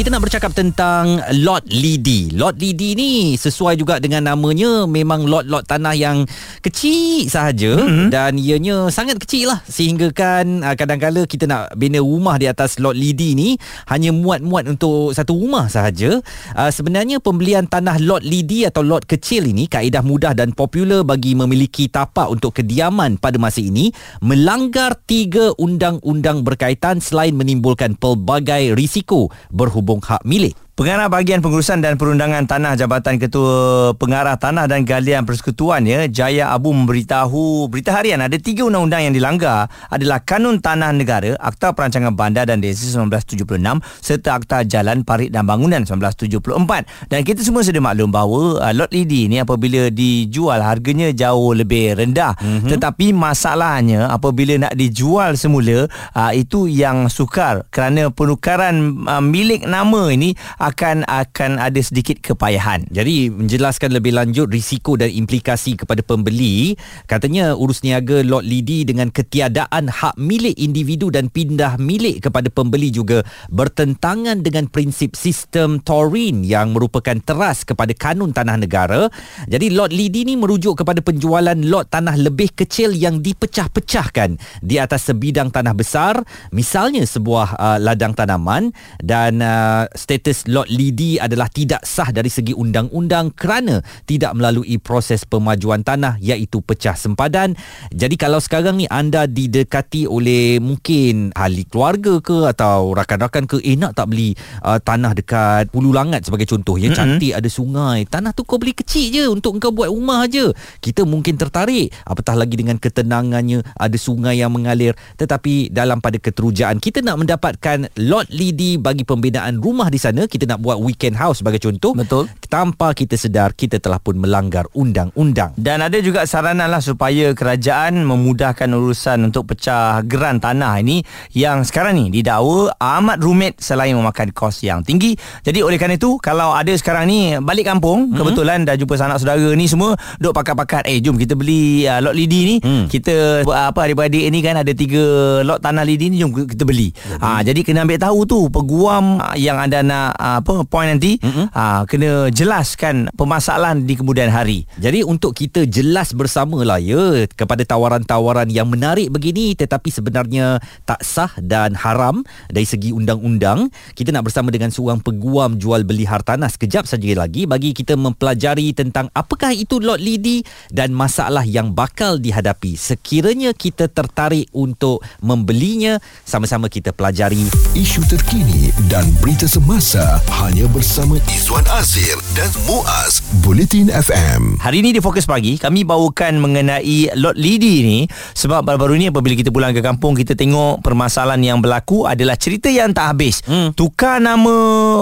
kita nak bercakap tentang lot lidi. Lot lidi ni sesuai juga dengan namanya memang lot-lot tanah yang kecil sahaja mm-hmm. dan ianya sangat kecil lah sehingga kan uh, kadang-kala kita nak bina rumah di atas lot lidi ni hanya muat-muat untuk satu rumah sahaja. Uh, sebenarnya pembelian tanah lot lidi atau lot kecil ini kaedah mudah dan popular bagi memiliki tapak untuk kediaman pada masa ini melanggar tiga undang-undang berkaitan selain menimbulkan pelbagai risiko berhubung berhubung hak milik. Pengarah Bahagian Pengurusan dan Perundangan Tanah Jabatan Ketua Pengarah Tanah dan Galian Persekutuan ya, Jaya Abu memberitahu berita harian ada tiga undang-undang yang dilanggar adalah Kanun Tanah Negara, Akta Perancangan Bandar dan Desa 1976 serta Akta Jalan Parit dan Bangunan 1974. Dan kita semua sudah maklum bahawa uh, lot lidi ni apabila dijual harganya jauh lebih rendah. Mm-hmm. Tetapi masalahnya apabila nak dijual semula uh, itu yang sukar kerana penukaran uh, milik nama ini akan akan ada sedikit kepayahan. Jadi menjelaskan lebih lanjut risiko dan implikasi kepada pembeli, katanya urus niaga lot lidi dengan ketiadaan hak milik individu dan pindah milik kepada pembeli juga bertentangan dengan prinsip sistem Torin yang merupakan teras kepada kanun tanah negara. Jadi lot lidi ni merujuk kepada penjualan lot tanah lebih kecil yang dipecah-pecahkan di atas sebidang tanah besar, misalnya sebuah uh, ladang tanaman dan uh, status lot lot lidi adalah tidak sah dari segi undang-undang kerana tidak melalui proses pemajuan tanah iaitu pecah sempadan. Jadi kalau sekarang ni anda didekati oleh mungkin ahli keluarga ke atau rakan-rakan ke eh nak tak beli uh, tanah dekat Hulu Langat sebagai contoh ya mm-hmm. cantik ada sungai. Tanah tu kau beli kecil je untuk kau buat rumah aja. Kita mungkin tertarik apatah lagi dengan ketenangannya ada sungai yang mengalir tetapi dalam pada keterujaan kita nak mendapatkan lot lidi bagi pembinaan rumah di sana kita nak buat weekend house sebagai contoh betul. tanpa kita sedar kita telah pun melanggar undang-undang. Dan ada juga saranan lah supaya kerajaan memudahkan urusan untuk pecah geran tanah ini yang sekarang ni didakwa amat rumit selain memakan kos yang tinggi. Jadi oleh kerana itu kalau ada sekarang ni balik kampung mm-hmm. kebetulan dah jumpa sanak saudara ni semua duk pakat-pakat eh jom kita beli uh, lot lidi ni. Mm. kita uh, apa adik-adik ni kan ada tiga lot tanah lidi ni jom kita beli. Ha, jadi kena ambil tahu tu peguam yang anda nak uh, apa point nanti mm-hmm. ha, kena jelaskan permasalahan di kemudian hari. Jadi untuk kita jelas bersamalah ya kepada tawaran-tawaran yang menarik begini tetapi sebenarnya tak sah dan haram dari segi undang-undang, kita nak bersama dengan seorang peguam jual beli hartanah sekejap saja lagi bagi kita mempelajari tentang apakah itu lot lidi dan masalah yang bakal dihadapi sekiranya kita tertarik untuk membelinya sama-sama kita pelajari isu terkini dan berita semasa hanya bersama Izwan Azir dan Muaz Bulletin FM. Hari ini di Fokus Pagi kami bawakan mengenai lot lidi ni sebab baru-baru ni apabila kita pulang ke kampung kita tengok permasalahan yang berlaku adalah cerita yang tak habis. Hmm. Tukar nama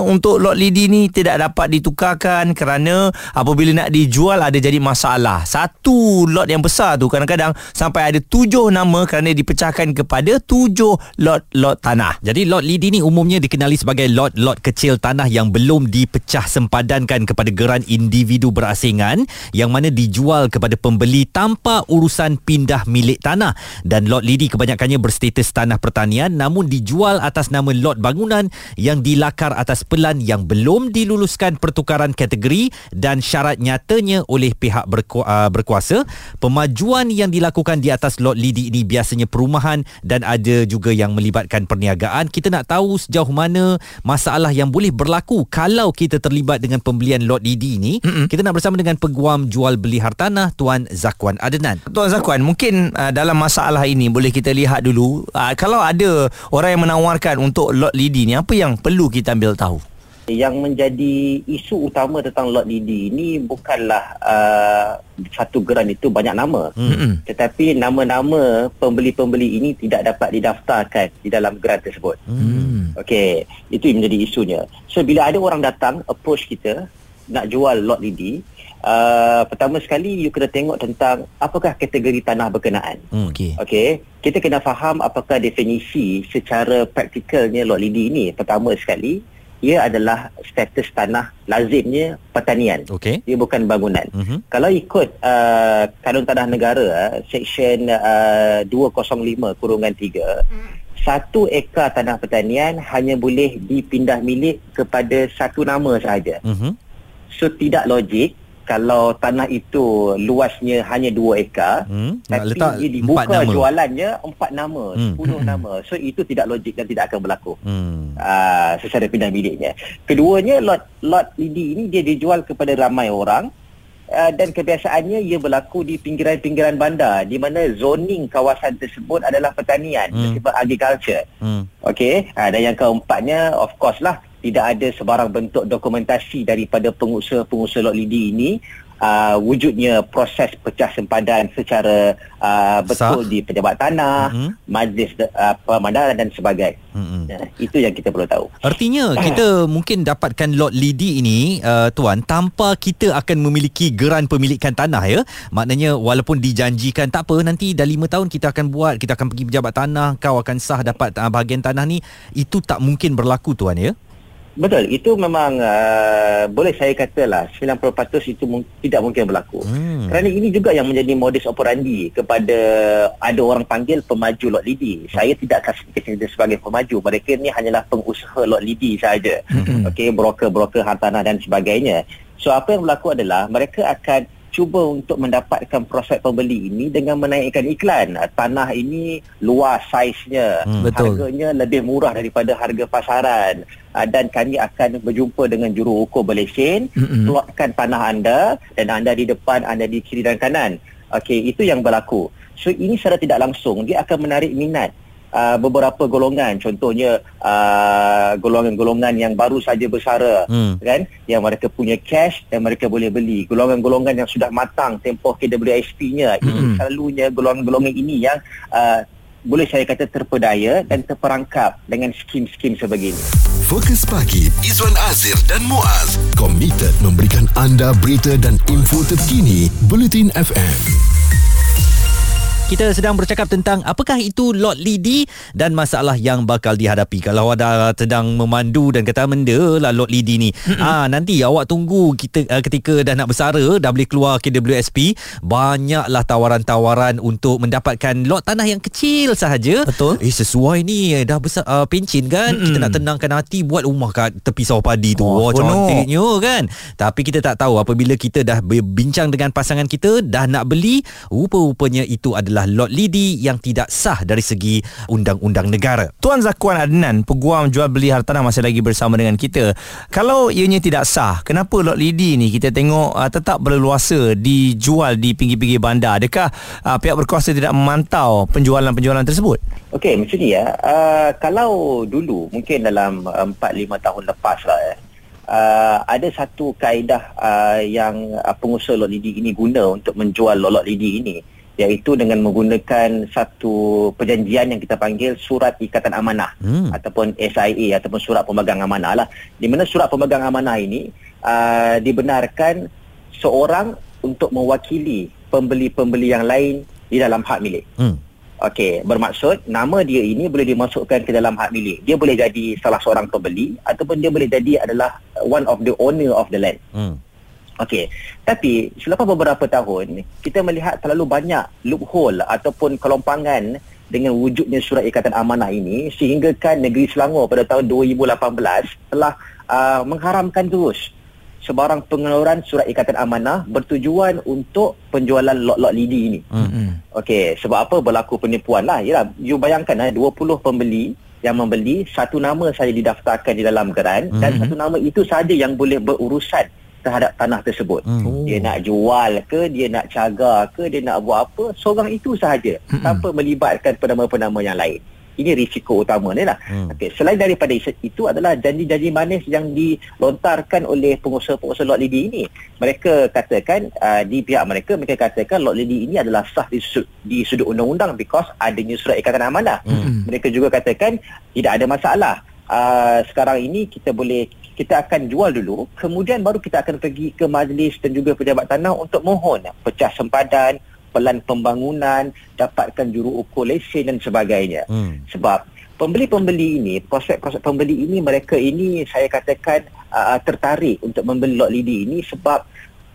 untuk lot lidi ni tidak dapat ditukarkan kerana apabila nak dijual ada jadi masalah. Satu lot yang besar tu kadang-kadang sampai ada tujuh nama kerana dipecahkan kepada tujuh lot-lot tanah. Jadi lot lidi ni umumnya dikenali sebagai lot-lot kecil tanah tanah yang belum dipecah sempadankan kepada geran individu berasingan yang mana dijual kepada pembeli tanpa urusan pindah milik tanah. Dan lot lidi kebanyakannya berstatus tanah pertanian namun dijual atas nama lot bangunan yang dilakar atas pelan yang belum diluluskan pertukaran kategori dan syarat nyatanya oleh pihak berku- uh, berkuasa. Pemajuan yang dilakukan di atas lot lidi ini biasanya perumahan dan ada juga yang melibatkan perniagaan. Kita nak tahu sejauh mana masalah yang boleh berlaku kalau kita terlibat dengan pembelian lot DD ni Mm-mm. kita nak bersama dengan peguam jual beli hartanah Tuan Zakwan Adenan Tuan Zakwan mungkin uh, dalam masalah ini boleh kita lihat dulu uh, kalau ada orang yang menawarkan untuk lot DD ni apa yang perlu kita ambil tahu yang menjadi isu utama tentang lot DD ini bukanlah uh, satu geran itu banyak nama mm-hmm. tetapi nama-nama pembeli-pembeli ini tidak dapat didaftarkan di dalam geran tersebut mm. okey itu yang menjadi isunya so bila ada orang datang approach kita nak jual lot DD Uh, pertama sekali you kena tengok tentang apakah kategori tanah berkenaan. Hmm, okey. Okey. Kita kena faham apakah definisi secara praktikalnya lot lidi ini. Pertama sekali ia adalah status tanah lazimnya pertanian. Okey. Dia bukan bangunan. Mhm. Kalau ikut uh, Kanun Tanah Negara uh, Seksyen uh, 205 kurungan 3 satu ekar tanah pertanian hanya boleh dipindah milik kepada satu nama sahaja. Mhm. So tidak logik kalau tanah itu luasnya hanya dua ekar Hmm. Tapi letak dia empat dibuka nama. jualannya empat nama, Hmm. sepuluh nama. So itu tidak logik dan tidak akan berlaku. Hmm. uh, secara pindah miliknya. Keduanya lot lot lidi ini dia dijual kepada ramai orang uh, dan kebiasaannya ia berlaku di pinggiran-pinggiran bandar di mana zoning kawasan tersebut adalah pertanian, Hmm. agriculture. Hmm. Okey, uh, dan yang keempatnya of course lah tidak ada sebarang bentuk dokumentasi daripada pengusaha-pengusaha lot lidi ini uh, wujudnya proses pecah sempadan secara uh, betul Sah. di pejabat tanah, Mhm. majlis uh, pemandaran dan sebagainya. Hmm. Uh, itu yang kita perlu tahu. Artinya kita mungkin dapatkan lot lidi ini uh, tuan tanpa kita akan memiliki geran pemilikan tanah ya. Maknanya walaupun dijanjikan tak apa nanti dah 5 tahun kita akan buat kita akan pergi pejabat tanah kau akan sah dapat uh, bahagian tanah ni itu tak mungkin berlaku tuan ya. Betul, itu memang uh, boleh saya katalah 90% itu mung- tidak mungkin berlaku. Hmm. Kerana ini juga yang menjadi modus operandi kepada ada orang panggil pemaju lot lidi. Saya tidak akan consider sebagai pemaju. Mereka ni hanyalah pengusaha lot lidi sahaja. Okey, broker-broker hartanah dan sebagainya. So apa yang berlaku adalah mereka akan cuba untuk mendapatkan prospek pembeli ini dengan menaikkan iklan. Ah, Tanah ini luas saiznya, Hmm, betul. harganya lebih murah daripada harga pasaran. Ah, dan kami akan berjumpa dengan juru ukur berlesen, Mm-mm. plotkan tanah anda dan anda di depan, anda di kiri dan kanan. Okey, itu yang berlaku. So ini secara tidak langsung dia akan menarik minat uh, beberapa golongan contohnya uh, golongan-golongan yang baru saja bersara Hmm. kan yang mereka punya cash dan mereka boleh beli golongan-golongan yang sudah matang tempoh KWSP-nya ini Mm-mm. selalunya golongan-golongan ini yang uh, boleh saya kata terpedaya dan terperangkap dengan skim-skim sebegini. Fokus pagi Izwan Azir dan Muaz komited memberikan anda berita dan info terkini Bulletin FM. Kita sedang bercakap tentang apakah itu lot lidi dan masalah yang bakal dihadapi. Kalau ada sedang memandu dan kata menda lah lot lidi ni. Ah nanti awak tunggu kita uh, ketika dah nak bersara dah boleh keluar KWSP banyaklah tawaran-tawaran untuk mendapatkan lot tanah yang kecil sahaja. Betul. Eh sesuai ni eh, dah besar uh, pencin kan. Mm-mm. Kita nak tenangkan hati buat rumah kat tepi sawah padi tu. Oh, Wah seronok. cantiknya kan. Tapi kita tak tahu apabila kita dah berbincang dengan pasangan kita dah nak beli rupa-rupanya itu adalah lot lidi yang tidak sah dari segi undang-undang negara. Tuan Zakuan Adnan, peguam jual beli hartanah masih lagi bersama dengan kita. Kalau ianya tidak sah, kenapa lot lidi ni kita tengok uh, tetap berleluasa dijual di pinggir-pinggir bandar? Adakah uh, pihak berkuasa tidak memantau penjualan-penjualan tersebut? Okey, macam ni ya. Uh, kalau dulu mungkin dalam uh, 4-5 tahun lepas lah eh. Uh, ada satu kaedah uh, yang uh, pengusaha lot lidi ini guna untuk menjual lot lidi ini iaitu dengan menggunakan satu perjanjian yang kita panggil surat ikatan amanah Hmm. ataupun SIA ataupun surat pemegang amanah lah di mana surat pemegang amanah ini uh, dibenarkan seorang untuk mewakili pembeli-pembeli yang lain di dalam hak milik Hmm. Okey, bermaksud nama dia ini boleh dimasukkan ke dalam hak milik. Dia boleh jadi salah seorang pembeli ataupun dia boleh jadi adalah one of the owner of the land. Hmm. Okey. Tapi selepas beberapa tahun, kita melihat terlalu banyak loophole ataupun kelompangan dengan wujudnya surat ikatan amanah ini sehinggakan negeri Selangor pada tahun 2018 telah uh, mengharamkan terus sebarang pengeluaran surat ikatan amanah bertujuan untuk penjualan lot-lot lidi ini. Hmm. Okey, sebab apa berlaku penipuan lah. Yalah, you bayangkan eh, 20 pembeli yang membeli, satu nama saja didaftarkan di dalam geran mm-hmm. dan satu nama itu saja yang boleh berurusan terhadap tanah tersebut. Hmm. Dia nak jual ke, dia nak cagar ke, dia nak buat apa, seorang itu sahaja Mm-mm. tanpa melibatkan penama-penama yang lain. Ini risiko utama ni lah. Hmm. Okey, selain daripada itu adalah janji-janji manis yang dilontarkan oleh pengusaha-pengusaha lot lidi ini. Mereka katakan uh, di pihak mereka mereka katakan lot lidi ini adalah sah di sudut, di sudut undang-undang because adanya surat ikatan amanah. Hmm. Mereka juga katakan tidak ada masalah. Uh, sekarang ini kita boleh kita akan jual dulu kemudian baru kita akan pergi ke majlis dan juga pejabat tanah untuk mohon pecah sempadan pelan pembangunan dapatkan juru ukur lesen dan sebagainya Hmm. sebab pembeli-pembeli ini, prospek-prospek pembeli ini mereka ini saya katakan uh, tertarik untuk membeli lot lidi ini sebab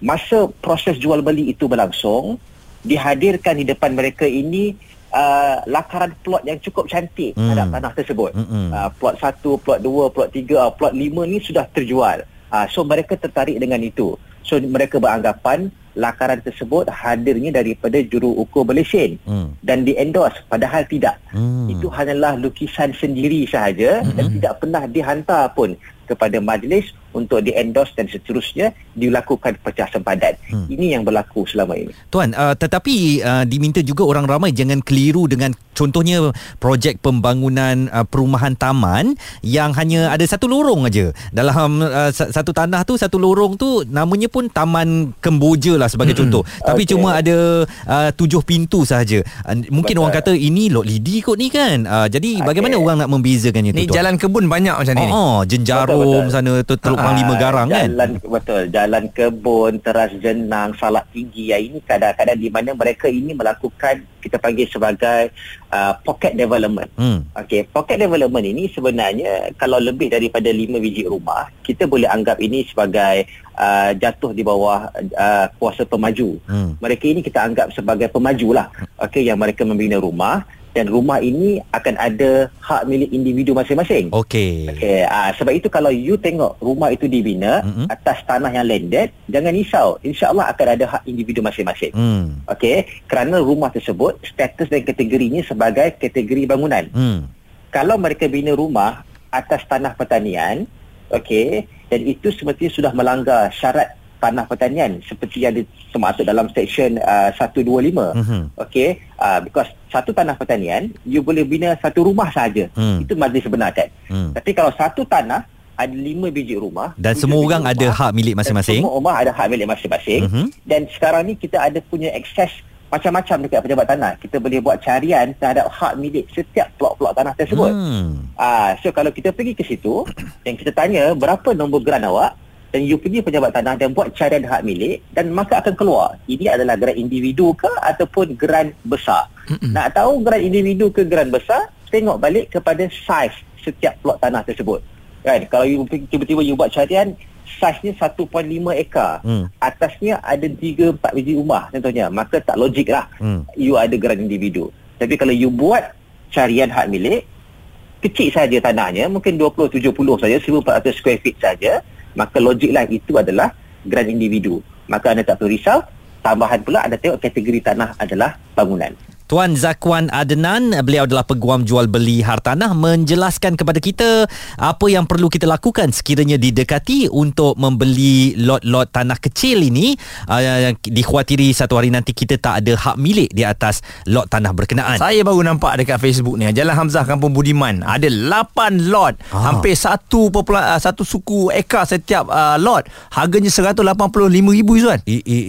masa proses jual beli itu berlangsung dihadirkan di depan mereka ini uh, lakaran plot yang cukup cantik hmm. terhadap tanah tersebut. Hmm. Uh, plot 1, plot 2, plot 3, uh, plot 5 ni sudah terjual. Uh, so mereka tertarik dengan itu. So mereka beranggapan lakaran tersebut hadirnya daripada juru ukur berlesen hmm. dan di endorse padahal tidak. Hmm. Itu hanyalah lukisan sendiri sahaja hmm. dan tidak pernah dihantar pun kepada majlis untuk di endorse dan seterusnya dilakukan pecah sempadan. Hmm. Ini yang berlaku selama ini. Tuan, uh, tetapi uh, diminta juga orang ramai jangan keliru dengan contohnya projek pembangunan uh, perumahan taman yang hanya ada satu lorong aja. Dalam uh, satu tanah tu satu lorong tu namanya pun Taman Kemboja lah sebagai hmm. contoh. Tapi okay. cuma ada uh, tujuh pintu sahaja. Uh, mungkin Betul. orang kata ini lot lidi kot ni kan. Uh, jadi okay. bagaimana orang nak membezakannya tu? Ni jalan kebun banyak macam ni. Oh, jenjarum sana tu teluk Panglima Garang jalan, kan? Jalan betul, jalan kebun, teras jenang, salak tinggi. Ya, ini kadang-kadang di mana mereka ini melakukan kita panggil sebagai uh, pocket development. Hmm. Okey, pocket development ini sebenarnya kalau lebih daripada 5 biji rumah, kita boleh anggap ini sebagai uh, jatuh di bawah uh, kuasa pemaju. Hmm. Mereka ini kita anggap sebagai pemaju lah. Okey, yang mereka membina rumah dan rumah ini akan ada hak milik individu masing-masing. Okey. Okey, uh, sebab itu kalau you tengok rumah itu dibina mm-hmm. atas tanah yang landed, jangan risau. Insya-Allah akan ada hak individu masing-masing. Mm. Okey, kerana rumah tersebut status dan kategorinya sebagai kategori bangunan. Mm. Kalau mereka bina rumah atas tanah pertanian, okey, dan itu semestinya sudah melanggar syarat tanah pertanian seperti yang termasuk dalam section uh, 125 mm-hmm. okey uh, because satu tanah pertanian you boleh bina satu rumah saja mm. itu majlis benarkan mm. tapi kalau satu tanah ada lima biji rumah dan semua orang rumah, ada hak milik masing-masing semua rumah ada hak milik masing-masing mm-hmm. dan sekarang ni kita ada punya akses macam-macam dekat pejabat tanah kita boleh buat carian terhadap hak milik setiap plot-plot tanah tersebut mm. uh, so kalau kita pergi ke situ dan kita tanya berapa nombor geran awak dan you pergi pejabat tanah dan buat carian hak milik dan maka akan keluar. Ini adalah geran individu ke ataupun geran besar? Mm-mm. nak tahu geran individu ke geran besar tengok balik kepada saiz setiap plot tanah tersebut. Kan? Kalau you tiba-tiba you buat carian saiznya 1.5 ekar. Mm. atasnya ada 3 4 biji rumah contohnya. Maka tak logik lah. Mm. you ada geran individu. Tapi kalau you buat carian hak milik kecil saja tanahnya mungkin 20 70 saja 1400 square feet saja maka logiklah itu adalah grant individu. Maka anda tak perlu risau. Tambahan pula anda tengok kategori tanah adalah bangunan Tuan Zakwan Adnan, beliau adalah peguam jual beli hartanah menjelaskan kepada kita apa yang perlu kita lakukan sekiranya didekati untuk membeli lot-lot tanah kecil ini uh, dikhawatiri satu hari nanti kita tak ada hak milik di atas lot tanah berkenaan. Saya baru nampak dekat Facebook ni Jalan Hamzah Kampung Budiman ada 8 lot ah. hampir satu uh, satu suku ekar setiap uh, lot harganya 185,000 Zuan.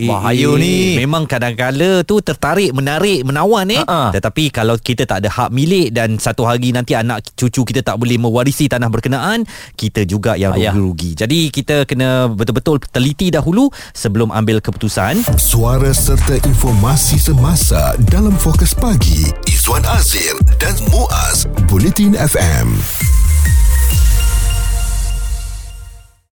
Bahaya ni. Memang kadang-kadang tu tertarik menarik menawar ni uh-uh. tetapi kalau kita tak ada hak milik dan satu hari nanti anak cucu kita tak boleh mewarisi tanah berkenaan kita juga yang rugi-rugi. Jadi kita kena betul-betul teliti dahulu sebelum ambil keputusan. Suara serta informasi semasa dalam fokus pagi Izwan Azir dan Muaz Bulletin FM